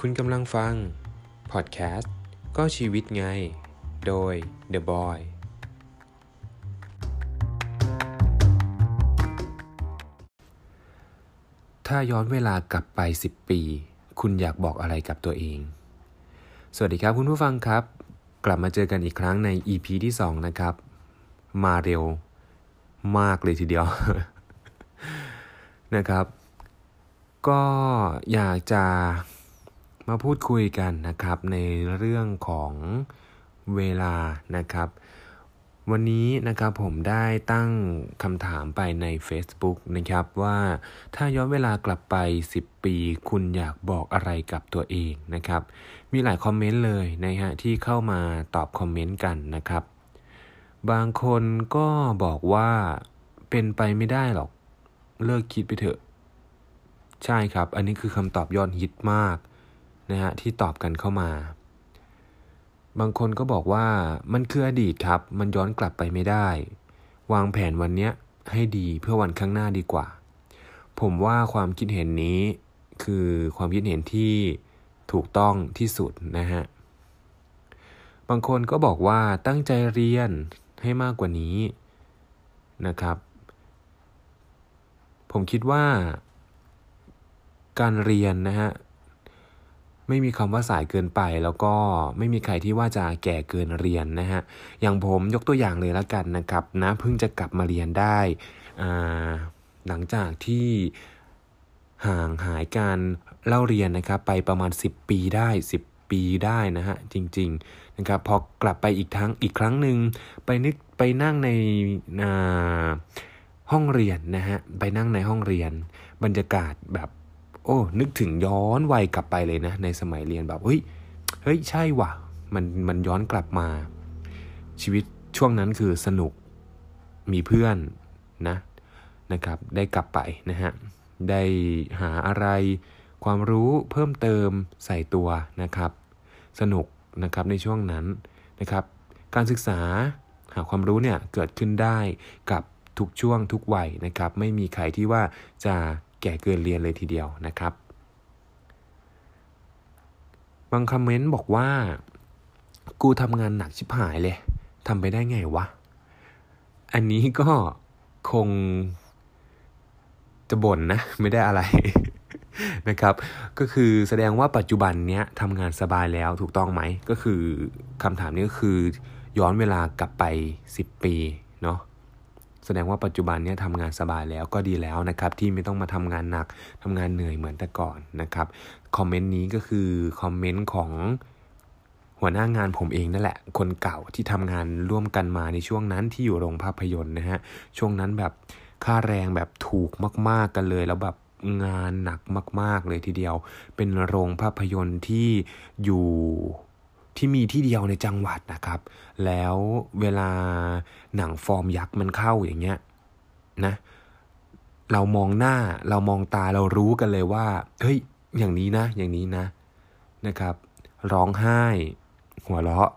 คุณกำลังฟัง พอดแคสต์ ก็ชีวิตไง โดย The Boy ถ้าย้อนเวลากลับไป 10 ปี คุณอยากบอกอะไรกับตัวเอง สวัสดีครับคุณผู้ฟังครับ กลับมาเจอกันอีกครั้งใน EP ที่ 2 นะครับ มาเร็วมากเลยทีเดียว นะครับ ก็อยากจะ มาพูดคุยกันนะครับในเรื่องของเวลานะครับ วันนี้นะครับผมได้ตั้งคำถามไปใน Facebook นะครับว่าถ้าย้อนเวลากลับไป 10 ปี คุณอยากบอกอะไรกับตัวเองนะครับ มีหลายคอมเมนต์เลยนะฮะที่เข้ามาตอบคอมเมนต์กันนะครับ บางคนก็บอกว่าเป็นไปไม่ได้หรอก เลิกคิดไปเถอะ ใช่ครับ อันนี้คือคำตอบยอดฮิตมาก นะฮะที่ตอบกันเข้ามา บางคนก็บอกว่ามันคืออดีตครับ มันย้อนกลับไปไม่ได้ วางแผนวันเนี้ยให้ดีเพื่อวันข้างหน้าดีกว่า ผมว่าความคิดเห็นนี้คือความคิดเห็นที่ถูกต้องที่สุดนะฮะ บางคนก็บอกว่าตั้งใจเรียนให้มากกว่านี้นะครับ ผมคิดว่าการเรียนนะฮะ ไม่มีคำว่าสายเกินไป แล้วก็ไม่มีใครที่ว่าจะแก่เกินเรียนนะฮะอย่างผมยกตัวอย่างเลยแล้วกันนะครับนะเพิ่งจะกลับมาเรียนได้หลังจากที่ห่างหายการเล่าเรียนนะครับ ไปประมาณ 10 ปีได้ 10 ปีได้นะฮะจริงๆนะครับพอกลับไปอีกทั้งอีกครั้งหนึ่งไปนึกไปนั่งในห้องเรียนนะฮะไปนั่งในห้องเรียน บรรยากาศแบบ โอ้นึกถึงย้อนวัยกลับไปเลยนะ ในสมัยเรียนแบบเฮ้ยเฮ้ยใช่ว่ะ มันมันย้อนกลับมา ชีวิตช่วงนั้นคือสนุกมีเพื่อนนะนะครับ ได้กลับไปนะฮะได้หาอะไรความรู้เพิ่มเติมใส่ตัวนะครับ สนุกนะครับในช่วงนั้นนะครับ การศึกษาหาความรู้เนี่ยเกิดขึ้นได้กับทุกช่วงทุกวัยนะครับ ไม่มีใครที่ว่าจะ แก่เกินเรียนเลยทีเดียวนะครับ บางคอมเมนต์บอกว่า กูทำงานหนักชิบหายเลยทำไปได้ไงวะ อันนี้ก็คงจะบ่นนะไม่ได้อะไรนะครับ ก็คือแสดงว่าปัจจุบันเนี้ยทำงานสบายแล้วถูกต้องไหม ก็คือคำถามนี้ก็คือย้อนเวลากลับไป 10 ปีเนาะ แสดงว่าปัจจุบันนี้ทำงานสบายแล้วก็ดีแล้วนะครับ ที่ไม่ต้องมาทำงานหนักทำงานเหนื่อยเหมือนแต่ก่อนนะครับคอมเมนต์นี้ก็คือคอมเมนต์ของหัวหน้างานผมเองนั่นแหละ คนเก่าที่ทำงานร่วมกันมาในช่วงนั้นที่อยู่โรงภาพยนตร์นะฮะช่วงนั้นแบบค่าแรงแบบถูกมาก ๆกันเลยแล้วแบบงานหนักมาก ๆ เลยทีเดียว เป็นโรงภาพยนตร์ที่อยู่ ที่มีที่เดียวในจังหวัดนะครับ แล้วเวลาหนังฟอร์มยักษ์มันเข้าอย่างเงี้ยนะ เรามองหน้าเรามองตาเรารู้กันเลยว่า เฮ้ย อย่างนี้นะ อย่างนี้นะนะครับ ร้องไห้ หัวเราะ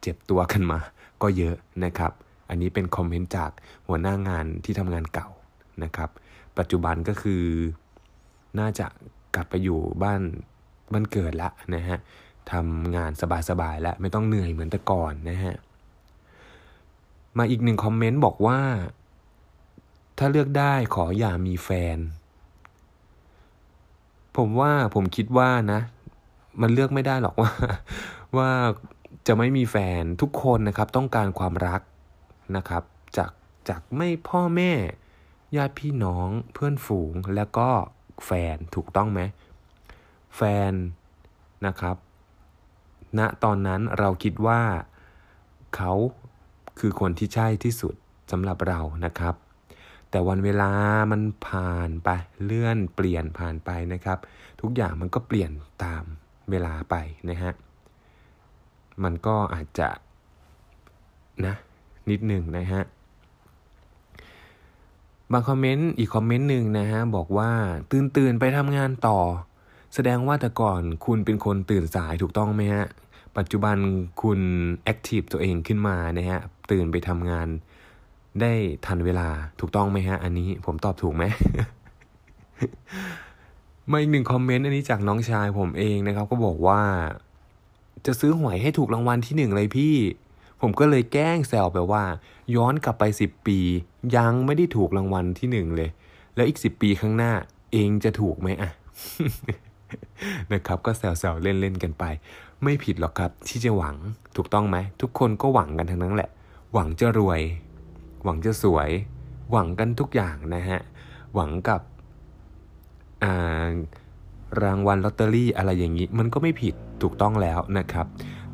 เจ็บตัวกันมา ก็เยอะนะครับ อันนี้เป็นคอมเมนต์จากหัวหน้างานที่ทำงานเก่านะครับ ปัจจุบันก็คือน่าจะกลับไปอยู่บ้านบ้านเกิดละนะฮะ ทำงานสบายๆแล้วไม่ต้องเหนื่อยเหมือนแต่ก่อนนะฮะ มาอีกหนึ่งคอมเมนต์บอกว่า ถ้าเลือกได้ขออย่ามีแฟน ผมว่าผมคิดว่านะ มันเลือกไม่ได้หรอกว่า ว่าจะไม่มีแฟนทุกคนนะครับ ต้องการความรักนะครับ จากจากไม่พ่อแม่ ญาติพี่น้องเพื่อนฝูงแล้วก็แฟนถูกต้องไหมแฟนนะครับ ณตอนนั้นเราคิดว่าเขาคือคนที่ใช่ที่สุดสำหรับเรานะครับ แต่วันเวลามันผ่านไปเลื่อนเปลี่ยนผ่านไปนะครับ ทุกอย่างมันก็เปลี่ยนตามเวลาไปนะฮะมันก็อาจจะนะนิดหนึ่งนะฮะบางคอมเมนต์อีกคอมเมนต์หนึ่งนะฮะบอกว่าตื่นตื่นไปทำงานต่อ แสดงว่าแต่ก่อนคุณเป็นคนตื่นสายถูกต้องไหมฮะ ปัจจุบันคุณแอคทีฟตัวเองขึ้นมานะฮะ ตื่นไปทำงานได้ทันเวลาถูกต้องไหมฮะ อันนี้ผมตอบถูกไหมมาอีกหนึ่งคอมเมนต์อันนี้จากน้องชายผมเองนะครับ ก็บอกว่า จะซื้อหวยให้ถูกรางวัลที่หนึ่งเลยพี่ ผมก็เลยแกล้งแซวไปว่า ย้อนกลับไปสิบปี ยังไม่ได้ถูกรางวัลที่หนึ่งเลย แล้วอีกสิบปีข้างหน้า เองจะถูกไหมอะ นะครับก็แซวๆเล่นๆกันไป ไม่ผิดหรอกครับที่จะหวังถูกต้องไหม ทุกคนก็หวังกันทั้งนั้นแหละ หวังจะรวย หวังจะสวย หวังกันทุกอย่างนะฮะ หวังกับรางวัลลอตเตอรี่อะไรอย่างนี้ มันก็ไม่ผิดถูกต้องแล้วนะครับ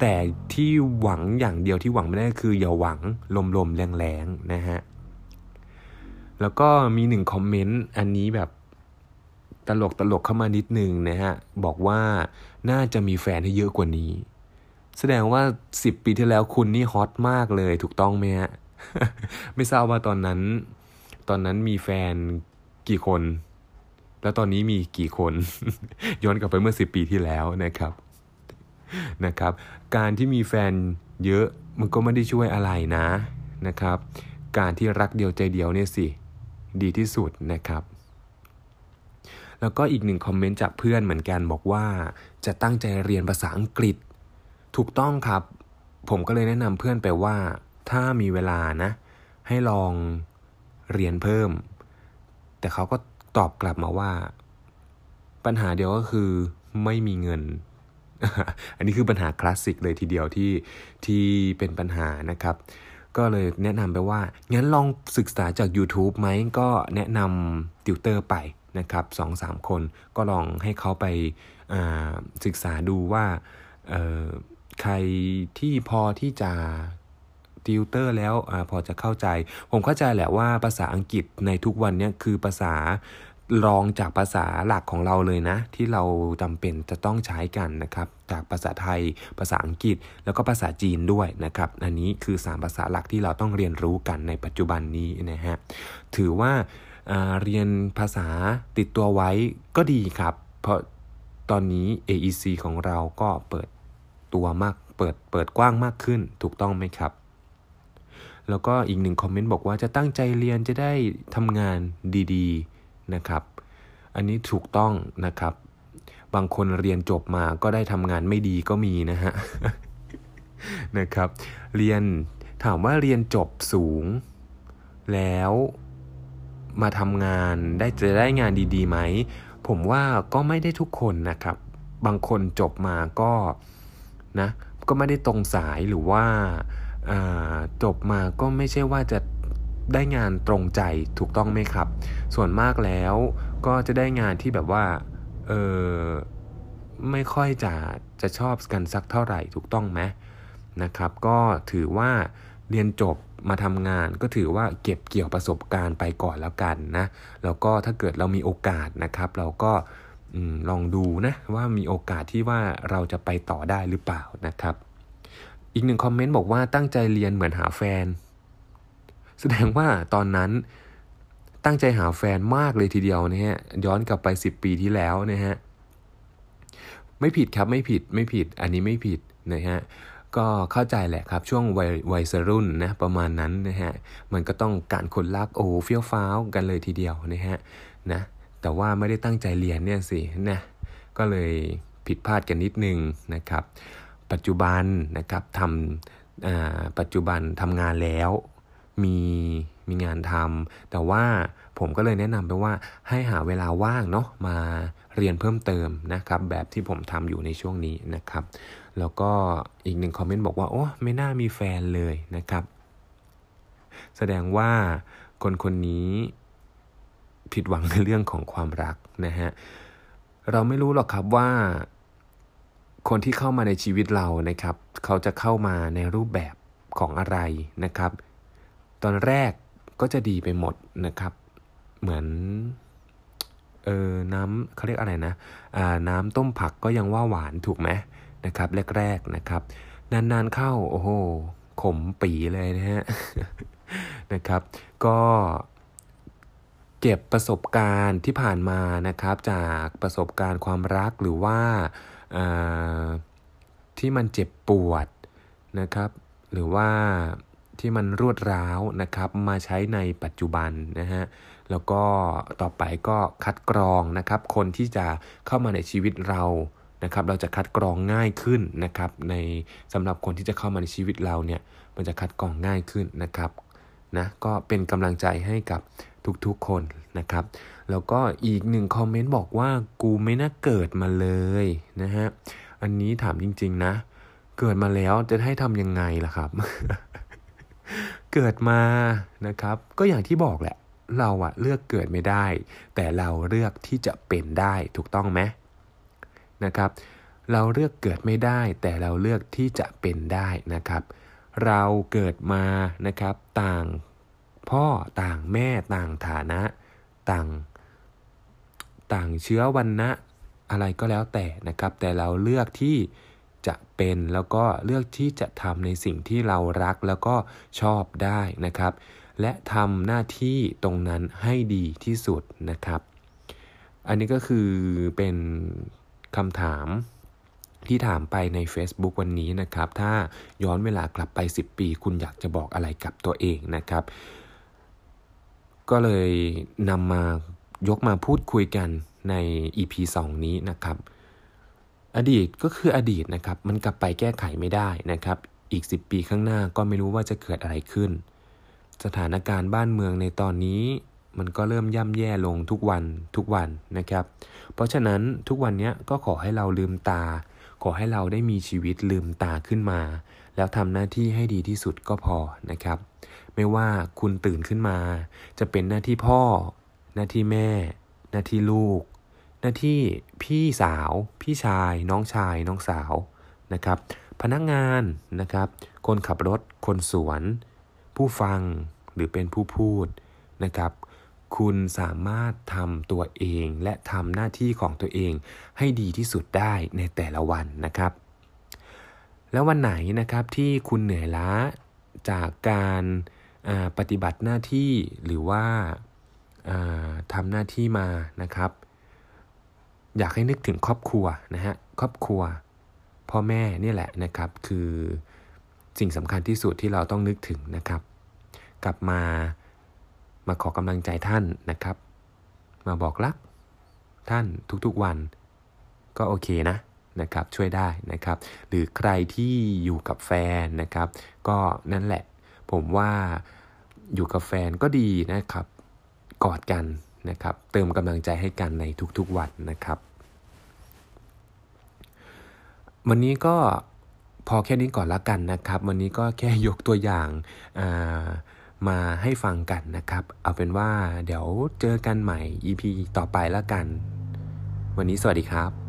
แต่ที่หวังอย่างเดียวที่หวังไม่ได้คืออย่าหวังลมๆแรงๆนะฮะแล้วก็มีหนึ่งคอมเมนต์อันนี้แบบ ตลกตลกเข้ามานิดนึงนะฮะ บอกว่าน่าจะมีแฟนให้เยอะกว่านี้ แสดงว่าสิบปีที่แล้วคุณนี่ฮอตมากเลยถูกต้องไหมฮะ ไม่ทราบว่าตอนนั้น ตอนนั้นมีแฟนกี่คน แล้วตอนนี้มีกี่คน ย้อนกลับไปเมื่อสิปีที่แล้วนะครับ นะครับ การที่มีแฟนเยอะมันก็ไม่ได้ช่วยอะไรนะนะครับ การที่รักเดียวใจเดียวเนี่ยสิ ดีที่สุดนะครับ แล้วก็อีกหนึ่งคอมเมนต์จากเพื่อนเหมือนกันบอกว่า จะตั้งใจเรียนภาษาอังกฤษ ถูกต้องครับ ผมก็เลยแนะนำเพื่อนไปว่า ถ้ามีเวลานะ ให้ลองเรียนเพิ่ม แต่เขาก็ตอบกลับมาว่า ปัญหาเดียวก็คือไม่มีเงิน อันนี้คือปัญหาคลาสสิกเลยทีเดียวที่ที่เป็นปัญหานะครับ ก็เลยแนะนำไปว่า งั้นลองศึกษาจาก YouTube ไหมก็แนะนำติวเตอร์ไป นะครับสองสามคนก็ลองให้เขาไปศึกษาดูว่าใครที่พอที่จะติวเตอร์แล้วอพอจะเข้าใจ ผมเข้าใจแหละว่าภาษาอังกฤษในทุกวันนี้คือภาษารองจากภาษาหลักของเราเลยนะ ที่เราจำเป็นจะต้องใช้กันนะครับ จากภาษาไทย ภาษาอังกฤษ แล้วก็ภาษาจีนด้วยนะครับ อันนี้คือ 3 ภาษาหลักที่เราต้องเรียนรู้กันในปัจจุบันนี้นะฮะ ถือว่า เรียนภาษาติดตัวไว้ก็ดีครับ เพราะตอนนี้ AEC ของเราก็เปิดตัวมากเปิดเปิดกว้างมากขึ้นถูกต้องไหมครับ แล้วก็อีกหนึ่งคอมเมนต์บอกว่าจะตั้งใจเรียนจะได้ทำงานดีๆนะครับ อันนี้ถูกต้องนะครับ บางคนเรียนจบมาก็ได้ทำงานไม่ดีก็มีนะฮะนะครับ เรียนถามว่าเรียนจบสูง แล้ว มาทำงานได้จะได้งานดีๆไหม ผมว่าก็ไม่ได้ทุกคนนะครับ บางคนจบมาก็นะก็ไม่ได้ตรงสายหรือว่าจบมาก็ไม่ใช่ว่าจะได้งานตรงใจถูกต้องไหมครับ ส่วนมากแล้วก็จะได้งานที่แบบว่าเออไม่ค่อยจะจะชอบกันสักเท่าไหร่ถูกต้องไหมนะครับ ก็ถือว่า เรียนจบมาทำงานก็ถือว่าเก็บเกี่ยวประสบการณ์ไปก่อนแล้วกันนะ แล้วก็ถ้าเกิดเรามีโอกาสนะครับ เราก็ลองดูนะว่ามีโอกาสที่ว่าเราจะไปต่อได้หรือเปล่านะครับ อีกหนึ่งคอมเมนต์บอกว่าตั้งใจเรียนเหมือนหาแฟน แสดงว่าตอนนั้นตั้งใจหาแฟนมากเลยทีเดียวนะฮะย้อนกลับไป 10 ปีที่แล้วนะฮะไม่ผิดครับไม่ผิดไม่ผิดอันนี้ไม่ผิดนะฮะ ก็เข้าใจแหละครับช่วงวัยวัยรุ่นนะประมาณนั้นนะฮะมันก็ต้องการคนรักโอ้เฟี้ยวฟ้าวกันเลยทีเดียวนะฮะนะแต่ว่าไม่ได้ตั้งใจเรียนเนี่ยสินะก็เลยผิดพลาดกันนิดนึงนะครับ ปัจจุบันนะครับทำปัจจุบันทำงานแล้วมีมีงานทำแต่ว่าผมก็เลยแนะนำไปว่าให้หาเวลาว่างเนาะมาเรียนเพิ่มเติมนะครับ แบบที่ผมทำอยู่ในช่วงนี้นะครับ แล้วก็อีกหนึ่งคอมเมนต์บอกว่า โอ้ไม่น่ามีแฟนเลยนะครับ แสดงว่าคนคนนี้ผิดหวังในเรื่องของความรักนะฮะ เราไม่รู้หรอกครับว่า คนที่เข้ามาในชีวิตเรานะครับ เขาจะเข้ามาในรูปแบบของอะไรนะครับ ตอนแรกก็จะดีไปหมดนะครับ เหมือนเออน้ำเขาเรียกอะไรนะอ่าน้ำต้มผักก็ยังว่าหวานถูกไหม นะครับ แรกๆนะครับ นานๆเข้าโอ้โหขมปีเลยนะฮะนะครับ ก็เก็บประสบการณ์ที่ผ่านมานะครับ จากประสบการณ์ความรักหรือว่าที่มันเจ็บปวดนะครับ หรือว่าที่มันรวดร้าวนะครับ มาใช้ในปัจจุบันนะฮะแล้วก็ต่อไปก็คัดกรองนะครับ คนที่จะเข้ามาในชีวิตเรา นะครับเราจะคัดกรองง่ายขึ้นนะครับในสำหรับคนที่จะเข้ามาในชีวิตเราเนี่ยมันจะคัดกรองง่ายขึ้นนะครับนะก็เป็นกำลังใจให้กับทุกๆคนนะครับแล้วก็อีกหนึ่งคอมเมนต์บอกว่ากูไม่น่าเกิดมาเลยนะฮะอันนี้ถามจริงๆนะ เกิดมาแล้วจะให้ทำยังไงล่ะครับ เกิดมานะครับ ก็อย่างที่บอกแหละ เราอะเลือกเกิดไม่ได้ แต่เราเลือกที่จะเป็นได้ถูกต้องไหม นะครับ เราเลือกเกิดไม่ได้ แต่เราเลือกที่จะเป็นได้นะครับ เราเกิดมานะครับต่างพ่อต่างแม่ต่างฐานะ ต่างต่างเชื้อวันนะอะไรก็แล้วแต่นะครับ แต่เราเลือกที่จะเป็นแล้วก็เลือกที่จะทำในสิ่งที่เรารักแล้วก็ชอบได้นะครับ และทำหน้าที่ตรงนั้นให้ดีที่สุดนะครับ อันนี้ก็คือเป็น คำถามที่ถามไปใน Facebook วันนี้นะครับ ถ้าย้อนเวลากลับไป 10 ปี คุณอยากจะบอกอะไรกับตัวเองนะครับ ก็เลยนำมายกมาพูดคุยกันใน EP 2 นี้นะครับ อดีตก็คืออดีตนะครับ มันกลับไปแก้ไขไม่ได้นะครับ อีก 10 ปีข้างหน้าก็ไม่รู้ว่าจะเกิดอะไรขึ้น สถานการณ์บ้านเมืองในตอนนี้ มันก็เริ่มย่ำแย่ลงทุกวันทุกวันนะครับ เพราะฉะนั้นทุกวันนี้ก็ขอให้เราลืมตา ขอให้เราได้มีชีวิตลืมตาขึ้นมา แล้วทำหน้าที่ให้ดีที่สุดก็พอนะครับ ไม่ว่าคุณตื่นขึ้นมา จะเป็นหน้าที่พ่อ หน้าที่แม่ หน้าที่ลูก หน้าที่พี่สาว พี่ชาย น้องชาย น้องสาวนะครับ พนักงานนะครับ คนขับรถ คนสวน ผู้ฟังหรือเป็นผู้พูดนะครับ คุณสามารถทำตัวเองและทำหน้าที่ของตัวเองให้ดีที่สุดได้ในแต่ละวันนะครับ แล้ววันไหนนะครับที่คุณเหนื่อยล้าจากการปฏิบัติหน้าที่หรือว่าทำหน้าที่มานะครับ อยากให้นึกถึงครอบครัวนะฮะครอบครัว พ่อแม่นี่แหละนะครับ คือสิ่งสำคัญที่สุดที่เราต้องนึกถึงนะครับ กลับมา มาขอกำลังใจท่านนะครับ มาบอกรักท่านทุกๆวันก็โอเคนะนะครับช่วยได้นะครับ หรือใครที่อยู่กับแฟนนะครับ ก็นั่นแหละ ผมว่าอยู่กับแฟนก็ดีนะครับกอดกันนะครับ เติมกำลังใจให้กันในทุกๆวันนะครับ วันนี้ก็พอแค่นี้ก่อนละกันนะครับ วันนี้ก็แค่ยกตัวอย่างา มาให้ฟังกันนะครับ เอาเป็นว่าเดี๋ยวเจอกันใหม่ EP ต่อไปแล้วกัน วันนี้สวัสดีครับ